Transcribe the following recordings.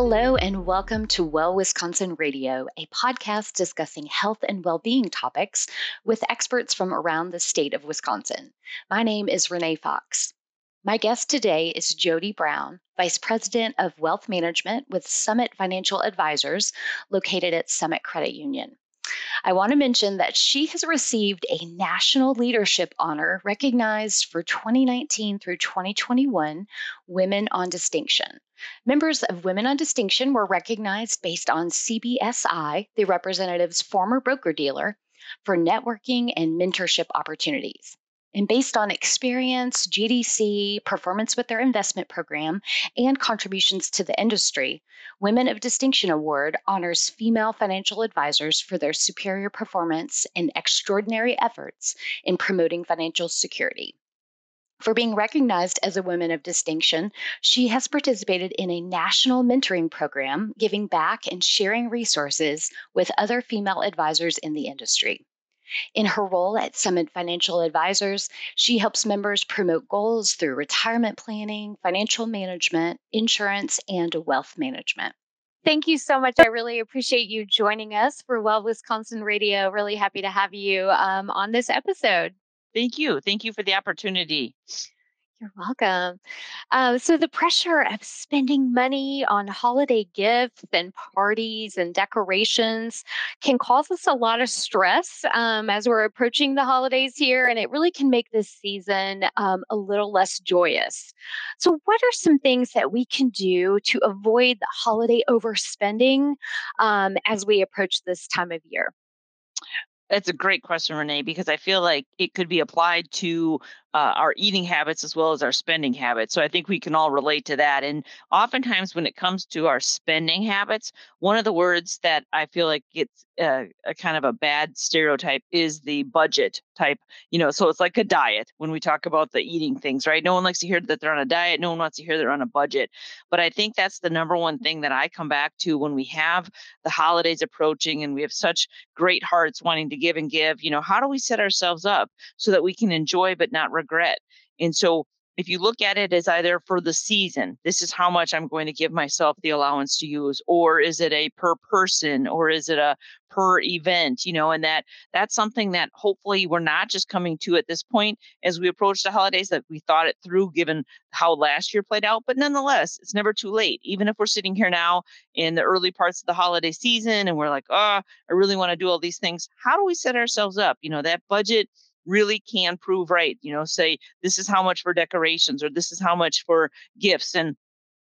Hello, and welcome to Well Wisconsin Radio, a podcast discussing health and well being topics with experts from around the state of Wisconsin. My name is Renee Fox. My guest today is Jody Brown, Vice President of Wealth Management with Summit Financial Advisors, located at Summit Credit Union. I want to mention that she has received a National Leadership Honor recognized for 2019 through 2021 Women of Distinction. Members of Women of Distinction were recognized based on CBSI, the representative's former broker dealer, for networking and mentorship opportunities. And based on experience, GDC, performance with their investment program, and contributions to the industry, Women of Distinction Award honors female financial advisors for their superior performance and extraordinary efforts in promoting financial security. For being recognized as a woman of distinction, she has participated in a national mentoring program, giving back and sharing resources with other female advisors in the industry. In her role at Summit Financial Advisors, she helps members promote goals through retirement planning, financial management, insurance, and wealth management. Thank you so much. I really appreciate you joining us for Well Wisconsin Radio. Really happy to have you um, on this episode. Thank you. Thank you for the opportunity. You're welcome. Uh, so, the pressure of spending money on holiday gifts and parties and decorations can cause us a lot of stress um, as we're approaching the holidays here, and it really can make this season um, a little less joyous. So, what are some things that we can do to avoid the holiday overspending um, as we approach this time of year? That's a great question, Renee, because I feel like it could be applied to uh, our eating habits as well as our spending habits. So I think we can all relate to that. And oftentimes, when it comes to our spending habits, one of the words that I feel like gets uh, a kind of a bad stereotype is the budget type. You know, so it's like a diet when we talk about the eating things, right? No one likes to hear that they're on a diet. No one wants to hear they're on a budget. But I think that's the number one thing that I come back to when we have the holidays approaching and we have such great hearts wanting to give and give. You know, how do we set ourselves up so that we can enjoy but not regret. And so if you look at it as either for the season, this is how much I'm going to give myself the allowance to use, or is it a per person, or is it a per event, you know, and that that's something that hopefully we're not just coming to at this point as we approach the holidays that we thought it through given how last year played out. But nonetheless, it's never too late. Even if we're sitting here now in the early parts of the holiday season and we're like, oh, I really want to do all these things. How do we set ourselves up? You know, that budget really can prove right. You know, say this is how much for decorations or this is how much for gifts. And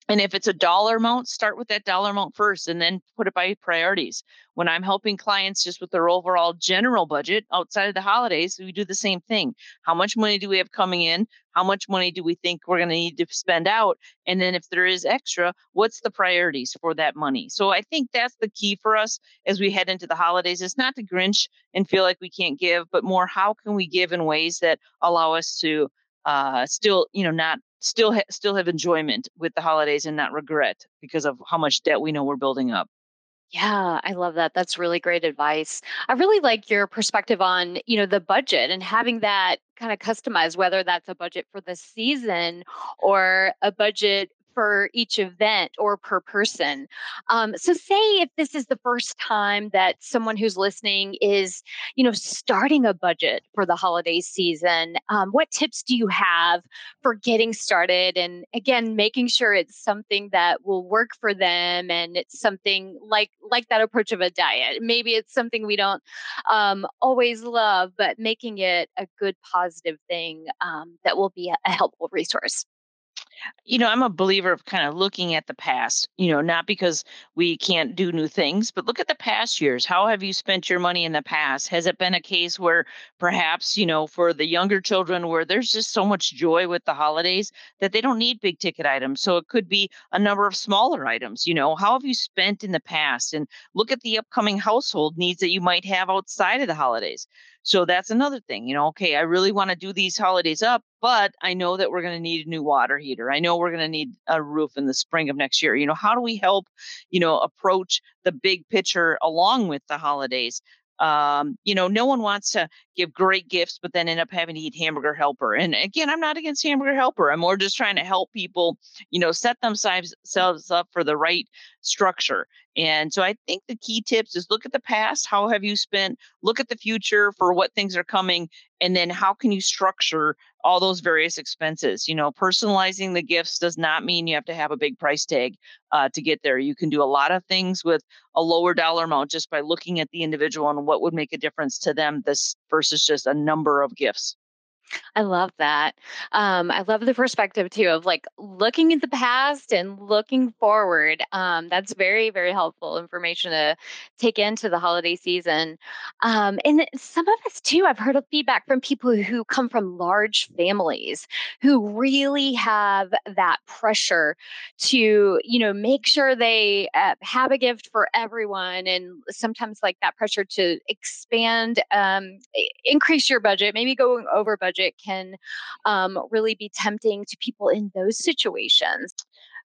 and if it's a dollar amount, start with that dollar amount first and then put it by priorities. When I'm helping clients just with their overall general budget outside of the holidays, we do the same thing. How much money do we have coming in? How much money do we think we're going to need to spend out? And then if there is extra, what's the priorities for that money? So I think that's the key for us as we head into the holidays. It's not to grinch and feel like we can't give, but more how can we give in ways that allow us to uh, still, you know, not still ha- still have enjoyment with the holidays and not regret because of how much debt we know we're building up. Yeah, I love that. That's really great advice. I really like your perspective on, you know, the budget and having that kind of customized, whether that's a budget for the season or a budget for each event or per person. Um, so, say if this is the first time that someone who's listening is, you know, starting a budget for the holiday season, um, what tips do you have for getting started? And again, making sure it's something that will work for them, and it's something like like that approach of a diet. Maybe it's something we don't um, always love, but making it a good, positive thing um, that will be a, a helpful resource you know, I'm a believer of kind of looking at the past, you know, not because we can't do new things, but look at the past years. How have you spent your money in the past? Has it been a case where perhaps, you know, for the younger children where there's just so much joy with the holidays that they don't need big ticket items? So it could be a number of smaller items, you know, how have you spent in the past? And look at the upcoming household needs that you might have outside of the holidays. So that's another thing, you know, okay, I really want to do these holidays up, but I know that we're going to need a new water heater. I know we're going to need a roof in the spring of next year. You know, how do we help, you know, approach the big picture along with the holidays? Um, you know, no one wants to give great gifts, but then end up having to eat hamburger helper. And again, I'm not against hamburger helper. I'm more just trying to help people, you know, set themselves up for the right structure. And so I think the key tips is look at the past. How have you spent? Look at the future for what things are coming. And then how can you structure all those various expenses? You know, personalizing the gifts does not mean you have to have a big price tag uh, to get there. You can do a lot of things with a lower dollar amount just by looking at the individual and what would make a difference to them this versus just a number of gifts. I love that. Um, I love the perspective too of like looking at the past and looking forward. Um, that's very, very helpful information to take into the holiday season. Um, and some of us too, I've heard of feedback from people who come from large families who really have that pressure to, you know, make sure they uh, have a gift for everyone. And sometimes like that pressure to expand, um, increase your budget, maybe going over budget can um, really be tempting to people in those situations.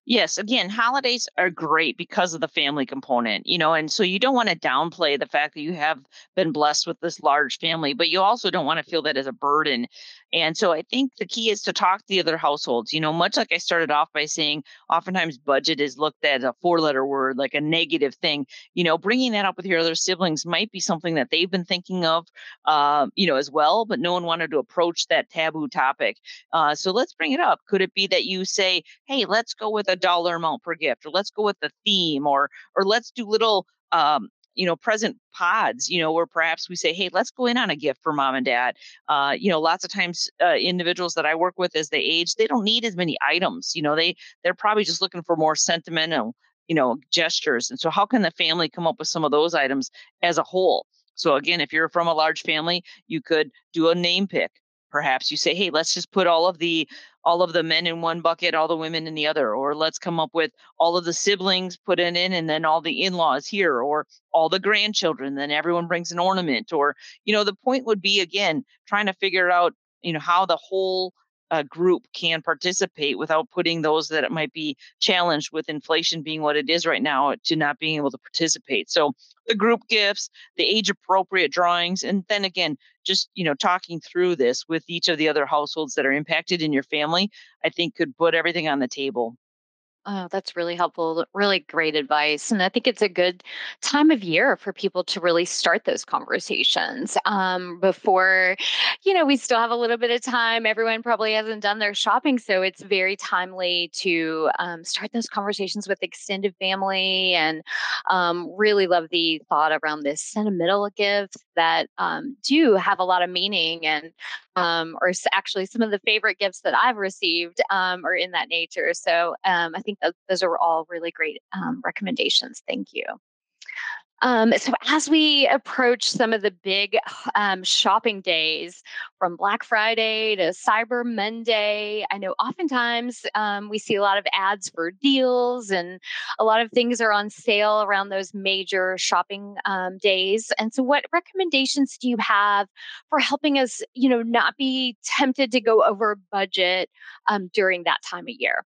Yes, again, holidays are great because of the family component, you know, and so you don't want to downplay the fact that you have been blessed with this large family, but you also don't want to feel that as a burden. And so I think the key is to talk to the other households. You know, much like I started off by saying, oftentimes budget is looked at as a four letter word, like a negative thing. You know, bringing that up with your other siblings might be something that they've been thinking of, uh, you know, as well, but no one wanted to approach that taboo topic. Uh, so let's bring it up. Could it be that you say, hey, let's go with a dollar amount per gift, or let's go with the theme, or or let's do little um, you know present pods you know where perhaps we say hey let's go in on a gift for mom and dad. Uh, you know lots of times uh, individuals that i work with as they age they don't need as many items you know they they're probably just looking for more sentimental you know gestures and so how can the family come up with some of those items as a whole? So again if you're from a large family you could do a name pick. Perhaps you say hey let's just put all of the all of the men in one bucket, all the women in the other, or let's come up with all of the siblings put in in and then all the in-laws here, or all the grandchildren, then everyone brings an ornament, or you know, the point would be again trying to figure out, you know, how the whole uh, group can participate without putting those that might be challenged with inflation being what it is right now to not being able to participate. So the group gifts, the age appropriate drawings, and then again, just you know talking through this with each of the other households that are impacted in your family, I think could put everything on the table. Oh, that's really helpful. Really great advice. And I think it's a good time of year for people to really start those conversations um, before, you know, we still have a little bit of time. Everyone probably hasn't done their shopping. So it's very timely to um, start those conversations with extended family and um, really love the thought around this sentimental gifts that um, do have a lot of meaning and um, or actually some of the favorite gifts that I've received um, are in that nature. So um, I think those are all really great um, recommendations. Thank you. Um, so as we approach some of the big um, shopping days from Black Friday to Cyber Monday, I know oftentimes um, we see a lot of ads for deals and a lot of things are on sale around those major shopping um, days. And so what recommendations do you have for helping us, you know, not be tempted to go over budget um, during that time of year?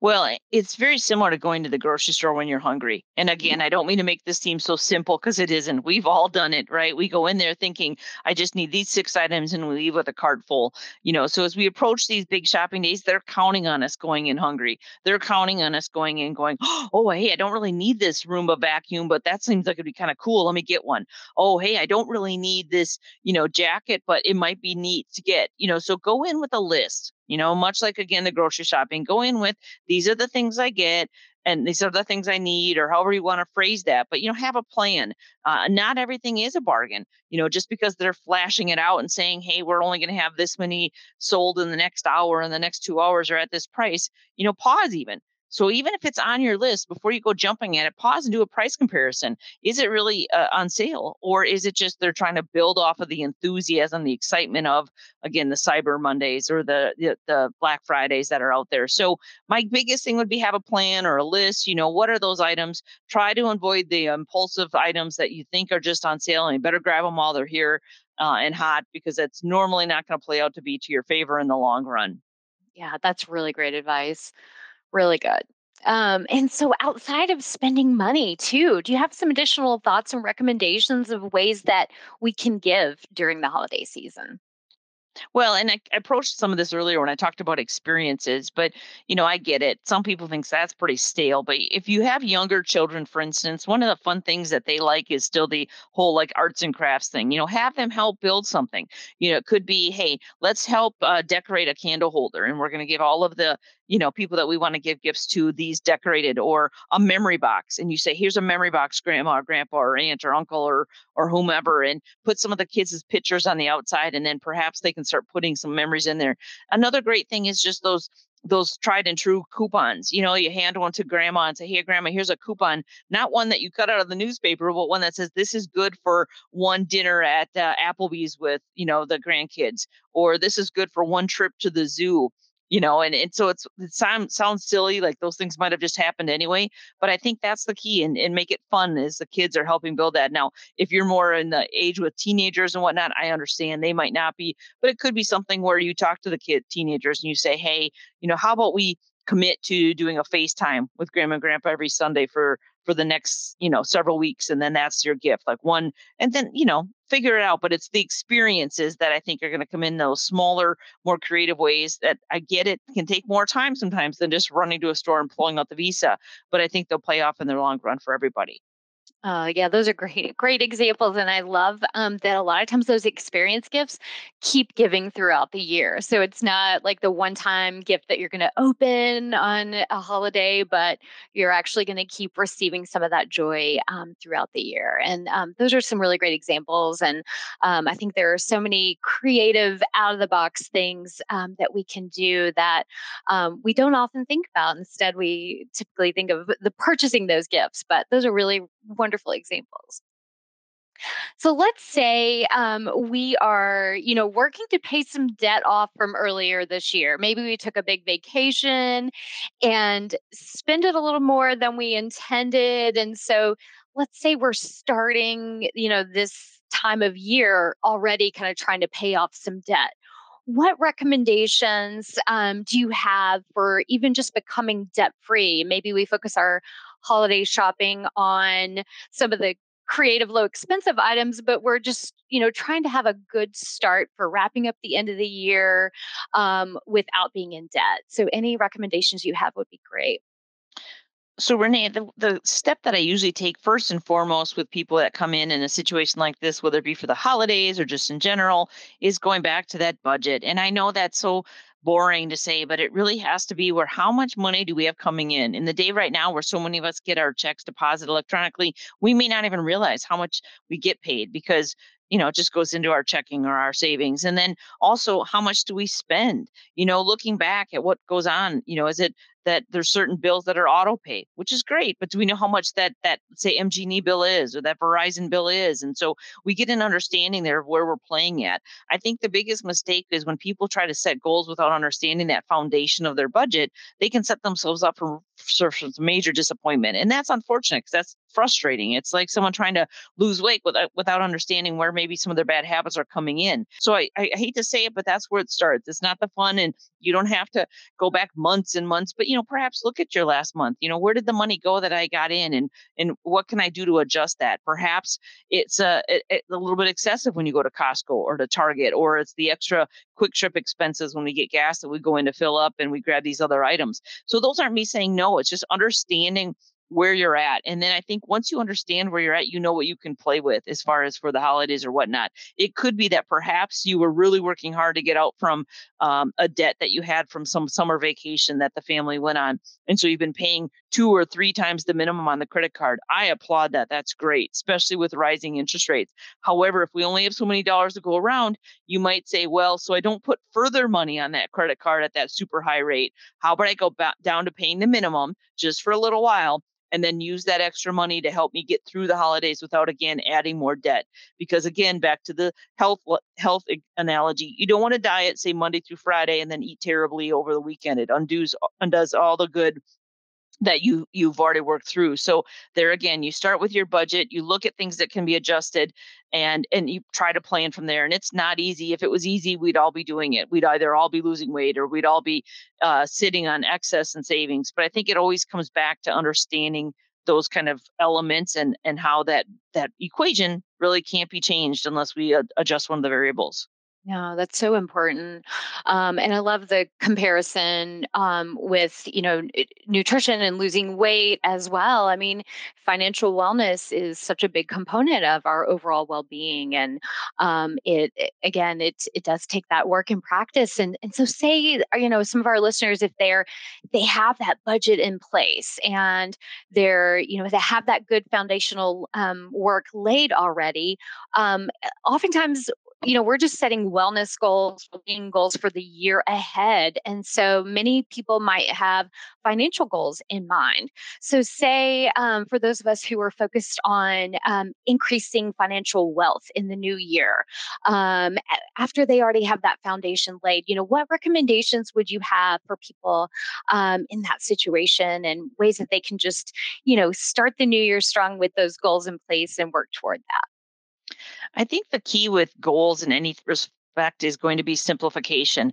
Well, it's very similar to going to the grocery store when you're hungry. And mm-hmm. again, I don't mean to make this seem so simple because it isn't. We've all done it, right? We go in there thinking, I just need these six items and we leave with a cart full. You know, so as we approach these big shopping days, they're counting on us going in hungry. They're counting on us going in going, oh, hey, I don't really need this Roomba vacuum, but that seems like it'd be kind of cool. Let me get one. Oh, hey, I don't really need this, you know, jacket, but it might be neat to get, you know, so go in with a list you know, much like again the grocery shopping, go in with these are the things I get and these are the things I need, or however you want to phrase that. But you know, have a plan. Uh, not everything is a bargain. You know, just because they're flashing it out and saying, "Hey, we're only going to have this many sold in the next hour, and the next two hours or at this price." You know, pause even. So even if it's on your list, before you go jumping at it, pause and do a price comparison. Is it really uh, on sale, or is it just they're trying to build off of the enthusiasm, the excitement of again the Cyber Mondays or the, the the Black Fridays that are out there? So my biggest thing would be have a plan or a list. You know, what are those items? Try to avoid the impulsive items that you think are just on sale, and you better grab them while they're here uh, and hot because it's normally not going to play out to be to your favor in the long run. Yeah, that's really great advice really good. Um, and so, outside of spending money, too, do you have some additional thoughts and recommendations of ways that we can give during the holiday season? Well, and I approached some of this earlier when I talked about experiences, but you know, I get it. Some people think that's pretty stale, but if you have younger children, for instance, one of the fun things that they like is still the whole like arts and crafts thing. You know, have them help build something. You know, it could be, hey, let's help uh, decorate a candle holder, and we're going to give all of the you know people that we want to give gifts to these decorated or a memory box and you say here's a memory box grandma or grandpa or aunt or uncle or or whomever and put some of the kids' pictures on the outside and then perhaps they can start putting some memories in there another great thing is just those those tried and true coupons. You know, you hand one to grandma and say, Hey, grandma, here's a coupon, not one that you cut out of the newspaper, but one that says this is good for one dinner at uh, Applebee's with, you know, the grandkids, or this is good for one trip to the zoo you know and, and so it's it sounds sounds silly like those things might have just happened anyway but i think that's the key and, and make it fun as the kids are helping build that. Now if you're more in the age with teenagers and whatnot i understand they might not be but it could be something where you talk to the kid teenagers and you say hey you know how about we commit to doing a FaceTime with grandma and grandpa every Sunday for for the next, you know, several weeks and then that's your gift. Like one and then, you know, figure it out, but it's the experiences that I think are going to come in those smaller, more creative ways that I get it can take more time sometimes than just running to a store and pulling out the visa, but I think they'll pay off in the long run for everybody. Uh, yeah, those are great, great examples, and I love um, that a lot of times those experience gifts keep giving throughout the year. So it's not like the one-time gift that you're going to open on a holiday, but you're actually going to keep receiving some of that joy um, throughout the year. And um, those are some really great examples. And um, I think there are so many creative, out-of-the-box things um, that we can do that um, we don't often think about. Instead, we typically think of the purchasing those gifts, but those are really wonderful examples. So let's say um, we are, you know, working to pay some debt off from earlier this year. Maybe we took a big vacation and spend it a little more than we intended. And so let's say we're starting, you know, this time of year already kind of trying to pay off some debt. What recommendations um, do you have for even just becoming debt free? Maybe we focus our holiday shopping on some of the creative low expensive items but we're just you know trying to have a good start for wrapping up the end of the year um, without being in debt. So any recommendations you have would be great. So renee the, the step that i usually take first and foremost with people that come in in a situation like this whether it be for the holidays or just in general is going back to that budget. And i know that's so boring to say, but it really has to be where how much money do we have coming in? In the day right now, where so many of us get our checks deposited electronically, we may not even realize how much we get paid because you know, it just goes into our checking or our savings. And then also, how much do we spend? You know, looking back at what goes on, you know, is it that there's certain bills that are auto pay, which is great, but do we know how much that that say MGE bill is or that Verizon bill is? And so we get an understanding there of where we're playing at. I think the biggest mistake is when people try to set goals without understanding that foundation of their budget, they can set themselves up for, for major disappointment. And that's unfortunate because that's frustrating. It's like someone trying to lose weight without uh, without understanding where maybe some of their bad habits are coming in. So I, I hate to say it, but that's where it starts. It's not the fun and you don't have to go back months and months, but you know, perhaps look at your last month. You know, where did the money go that I got in, and and what can I do to adjust that? Perhaps it's uh, a, a, a little bit excessive when you go to Costco or to Target, or it's the extra quick trip expenses when we get gas that we go in to fill up and we grab these other items. So those aren't me saying no. It's just understanding where you're at. And then I think once you understand where you're at, you know what you can play with as far as for the holidays or whatnot. It could be that perhaps you were really working hard to get out from um, a debt that you had from some summer vacation that the family went on. And so you've been paying two or three times the minimum on the credit card. I applaud that. That's great, especially with rising interest rates. However, if we only have so many dollars to go around, you might say, well, so I don't put further money on that credit card at that super high rate. How about I go back down to paying the minimum just for a little while? And then use that extra money to help me get through the holidays without again adding more debt. Because again back to the health health analogy you don't want to diet say monday through friday and then eat terribly over the weekend. It undoes undoes all the good that you you've already worked through. So there again you start with your budget you look at things that can be adjusted and and you try to plan from there and it's not easy. If it was easy we'd all be doing it. We'd either all be losing weight or we'd all be uh, sitting on excess and savings but i think it always comes back to understanding those kind of elements and and how that that equation really can't be changed unless we adjust one of the variables no, that's so important. Um, and I love the comparison um, with, you know, nutrition and losing weight as well. I mean, financial wellness is such a big component of our overall well-being. And um, it, again, it, it does take that work and practice. And, and so say, uh, you know, some of our listeners, if they're, they have that budget in place and they're, you know, they have that good foundational um, work laid already, um, oftentimes you know, we're just setting wellness goals, goals for the year ahead. And so many people might have financial goals in mind. So, say um, for those of us who are focused on um, increasing financial wealth in the new year, um, after they already have that foundation laid, you know, what recommendations would you have for people um, in that situation and ways that they can just, you know, start the new year strong with those goals in place and work toward that? I think the key with goals in any respect is going to be simplification.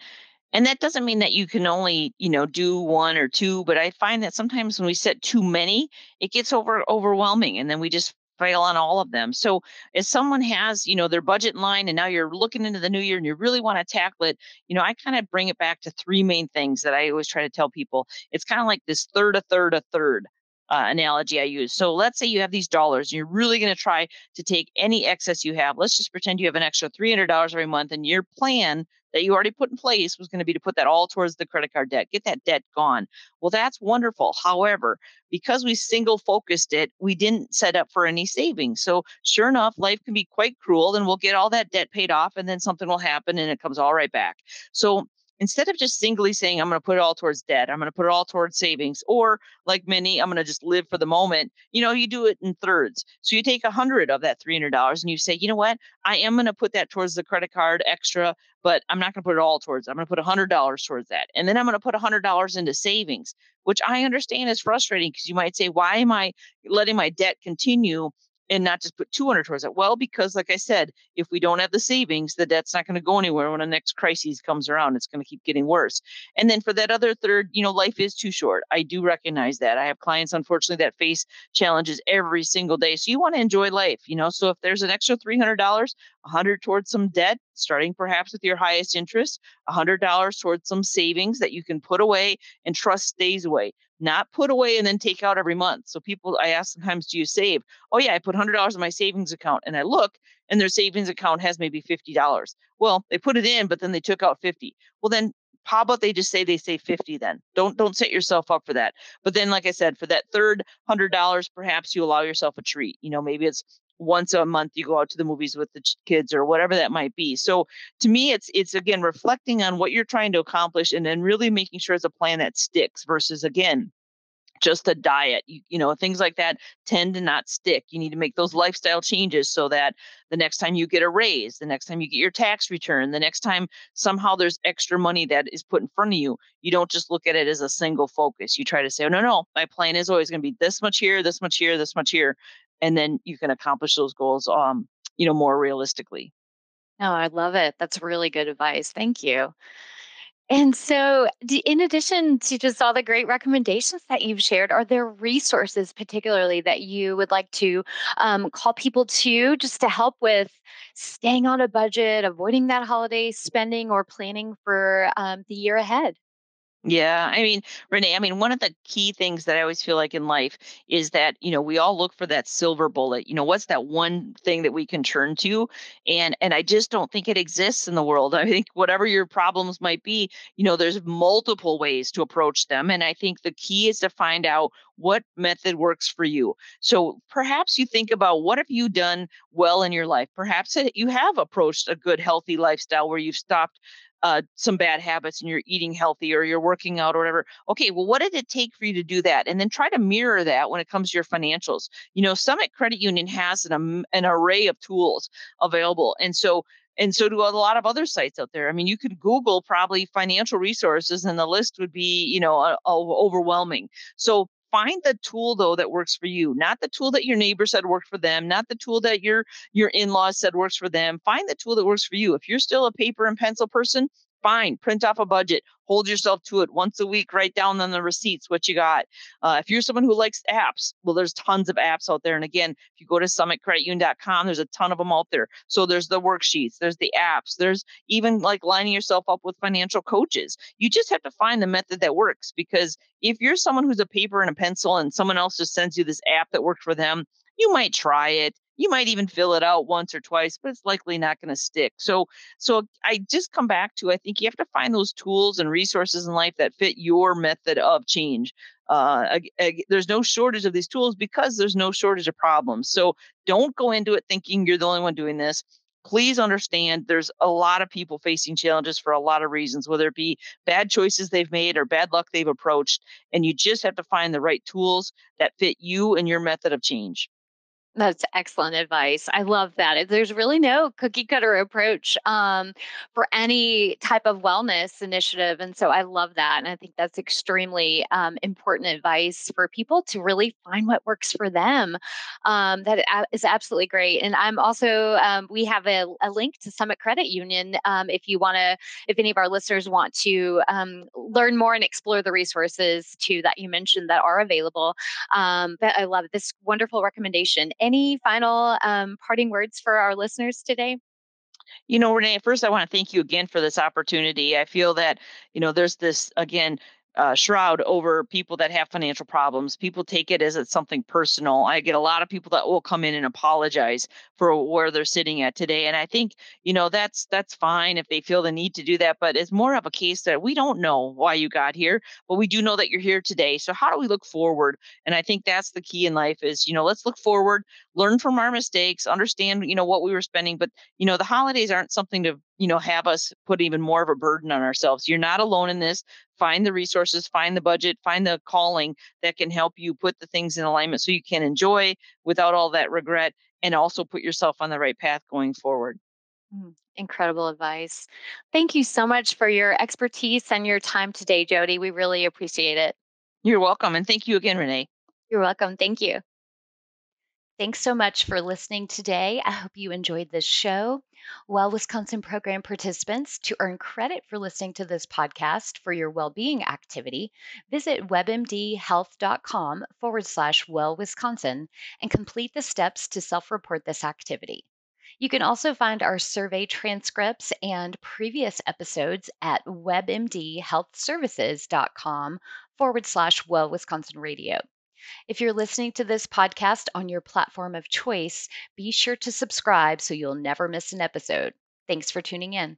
And that doesn't mean that you can only, you know, do one or two, but I find that sometimes when we set too many, it gets over overwhelming and then we just fail on all of them. So if someone has, you know, their budget in line and now you're looking into the new year and you really want to tackle it, you know, I kind of bring it back to three main things that I always try to tell people. It's kind of like this third, a third, a third uh, analogy I use. So let's say you have these dollars and you're really going to try to take any excess you have. Let's just pretend you have an extra $300 every month and your plan that you already put in place was going to be to put that all towards the credit card debt, get that debt gone. Well, that's wonderful. However, because we single focused it, we didn't set up for any savings. So, sure enough, life can be quite cruel and we'll get all that debt paid off and then something will happen and it comes all right back. So, instead of just singly saying i'm going to put it all towards debt i'm going to put it all towards savings or like many i'm going to just live for the moment you know you do it in thirds. So you take a hundred of that $300 and you say you know what? I am going to put that towards the credit card extra but i'm not going to put it all towards i'm going to put a $100 towards that. And then i'm going to put a $100 into savings which i understand is frustrating because you might say why am i letting my debt continue and not just put 200 towards it? Well, because like I said, if we don't have the savings, the debt's not going to go anywhere when the next crisis comes around. It's going to keep getting worse. And then for that other third, you know, life is too short. I do recognize that. I have clients, unfortunately, that face challenges every single day. So you want to enjoy life, you know. So if there's an extra $300, 100 towards some debt, starting perhaps with your highest interest, $100 towards some savings that you can put away and trust stays away not put away and then take out every month. So people, I ask sometimes, do you save? Oh yeah, I put hundred dollars in my savings account, and I look, and their savings account has maybe fifty dollars. Well, they put it in, but then they took out fifty. Well, then how about they just say they save 50 then don't don't set yourself up for that but then like i said for that third hundred dollars perhaps you allow yourself a treat you know maybe it's once a month you go out to the movies with the kids or whatever that might be so to me it's it's again reflecting on what you're trying to accomplish and then really making sure it's a plan that sticks versus again just a diet. You, you know, things like that tend to not stick. You need to make those lifestyle changes so that the next time you get a raise, the next time you get your tax return, the next time somehow there's extra money that is put in front of you, you don't just look at it as a single focus. You try to say, oh, no, no, my plan is always going to be this much here, this much here, this much here. And then you can accomplish those goals, um, you know, more realistically. No, I love it. That's really good advice. Thank you. And so, in addition to just all the great recommendations that you've shared, are there resources particularly that you would like to um, call people to just to help with staying on a budget, avoiding that holiday spending, or planning for um, the year ahead? Yeah, I mean, Renee, I mean, one of the key things that I always feel like in life is that, you know, we all look for that silver bullet. You know, what's that one thing that we can turn to? And and I just don't think it exists in the world. I think whatever your problems might be, you know, there's multiple ways to approach them. And I think the key is to find out what method works for you. So perhaps you think about what have you done well in your life? Perhaps you have approached a good healthy lifestyle where you've stopped uh, some bad habits and you're eating healthy or you're working out or whatever. Okay, well, what did it take for you to do that? And then try to mirror that when it comes to your financials. You know, Summit Credit Union has an, an array of tools available. And so and so do a lot of other sites out there. I mean, you could Google probably financial resources, and the list would be, you know, overwhelming. So find the tool though that works for you, not the tool that your neighbor said worked for them, not the tool that your your in-laws said works for them. Find the tool that works for you. If you're still a paper and pencil person, fine, print off a budget, hold yourself to it once a week, write down on the receipts what you got. Uh, if you're someone who likes apps, well, there's tons of apps out there. And again, if you go to summitcreditunion.com, there's a ton of them out there. So there's the worksheets, there's the apps, there's even like lining yourself up with financial coaches. You just have to find the method that works because if you're someone who's a paper and a pencil and someone else just sends you this app that worked for them, you might try it you might even fill it out once or twice but it's likely not going to stick so so i just come back to i think you have to find those tools and resources in life that fit your method of change uh, there's no shortage of these tools because there's no shortage of problems so don't go into it thinking you're the only one doing this please understand there's a lot of people facing challenges for a lot of reasons, whether it be bad choices they've made or bad luck they've approached. And you just have to find the right tools that fit you and your method of change. That's excellent advice. I love that. There's really no cookie cutter approach um, for any type of wellness initiative. And so I love that. And I think that's extremely um, important advice for people to really find what works for them. Um, that is absolutely great. And I'm also, um, we have a, a, link to Summit Credit Union um, if you want to, if any of our listeners want to um, learn more and explore the resources too that you mentioned that are available. but I love this wonderful recommendation any final um, parting words for our listeners today? You know, Renee, first I want to thank you again for this opportunity. I feel that, you know, there's this, again, uh, shroud over people that have financial problems. People take it as it's something personal. I get a lot of people that will come in and apologize for where they're sitting at today, and I think you know that's that's fine if they feel the need to do that. But it's more of a case that we don't know why you got here, but we do know that you're here today. So how do we look forward? And I think that's the key in life is you know let's look forward, learn from our mistakes, understand you know what we were spending. But you know the holidays aren't something to you know have us put even more of a burden on ourselves. You're not alone in this. Find the resources find the budget find the calling that can help you put the things in alignment so you can enjoy without all that regret and also put yourself on the right path going forward. Mm, incredible advice. Thank you so much for your expertise and your time today jody. We really appreciate it. You're welcome and thank you again renee. You're welcome. Thank you Thanks so much for listening today. I hope you enjoyed this show. Well, Wisconsin program participants, to earn credit for listening to this podcast for your well-being activity, visit webmdhealth.com forward slash well Wisconsin and complete the steps to self-report this activity. You can also find our survey transcripts and previous episodes at webmdhealthservices.com forward slash well Wisconsin radio. If you're listening to this podcast on your platform of choice, be sure to subscribe so you'll never miss an episode. Thanks for tuning in.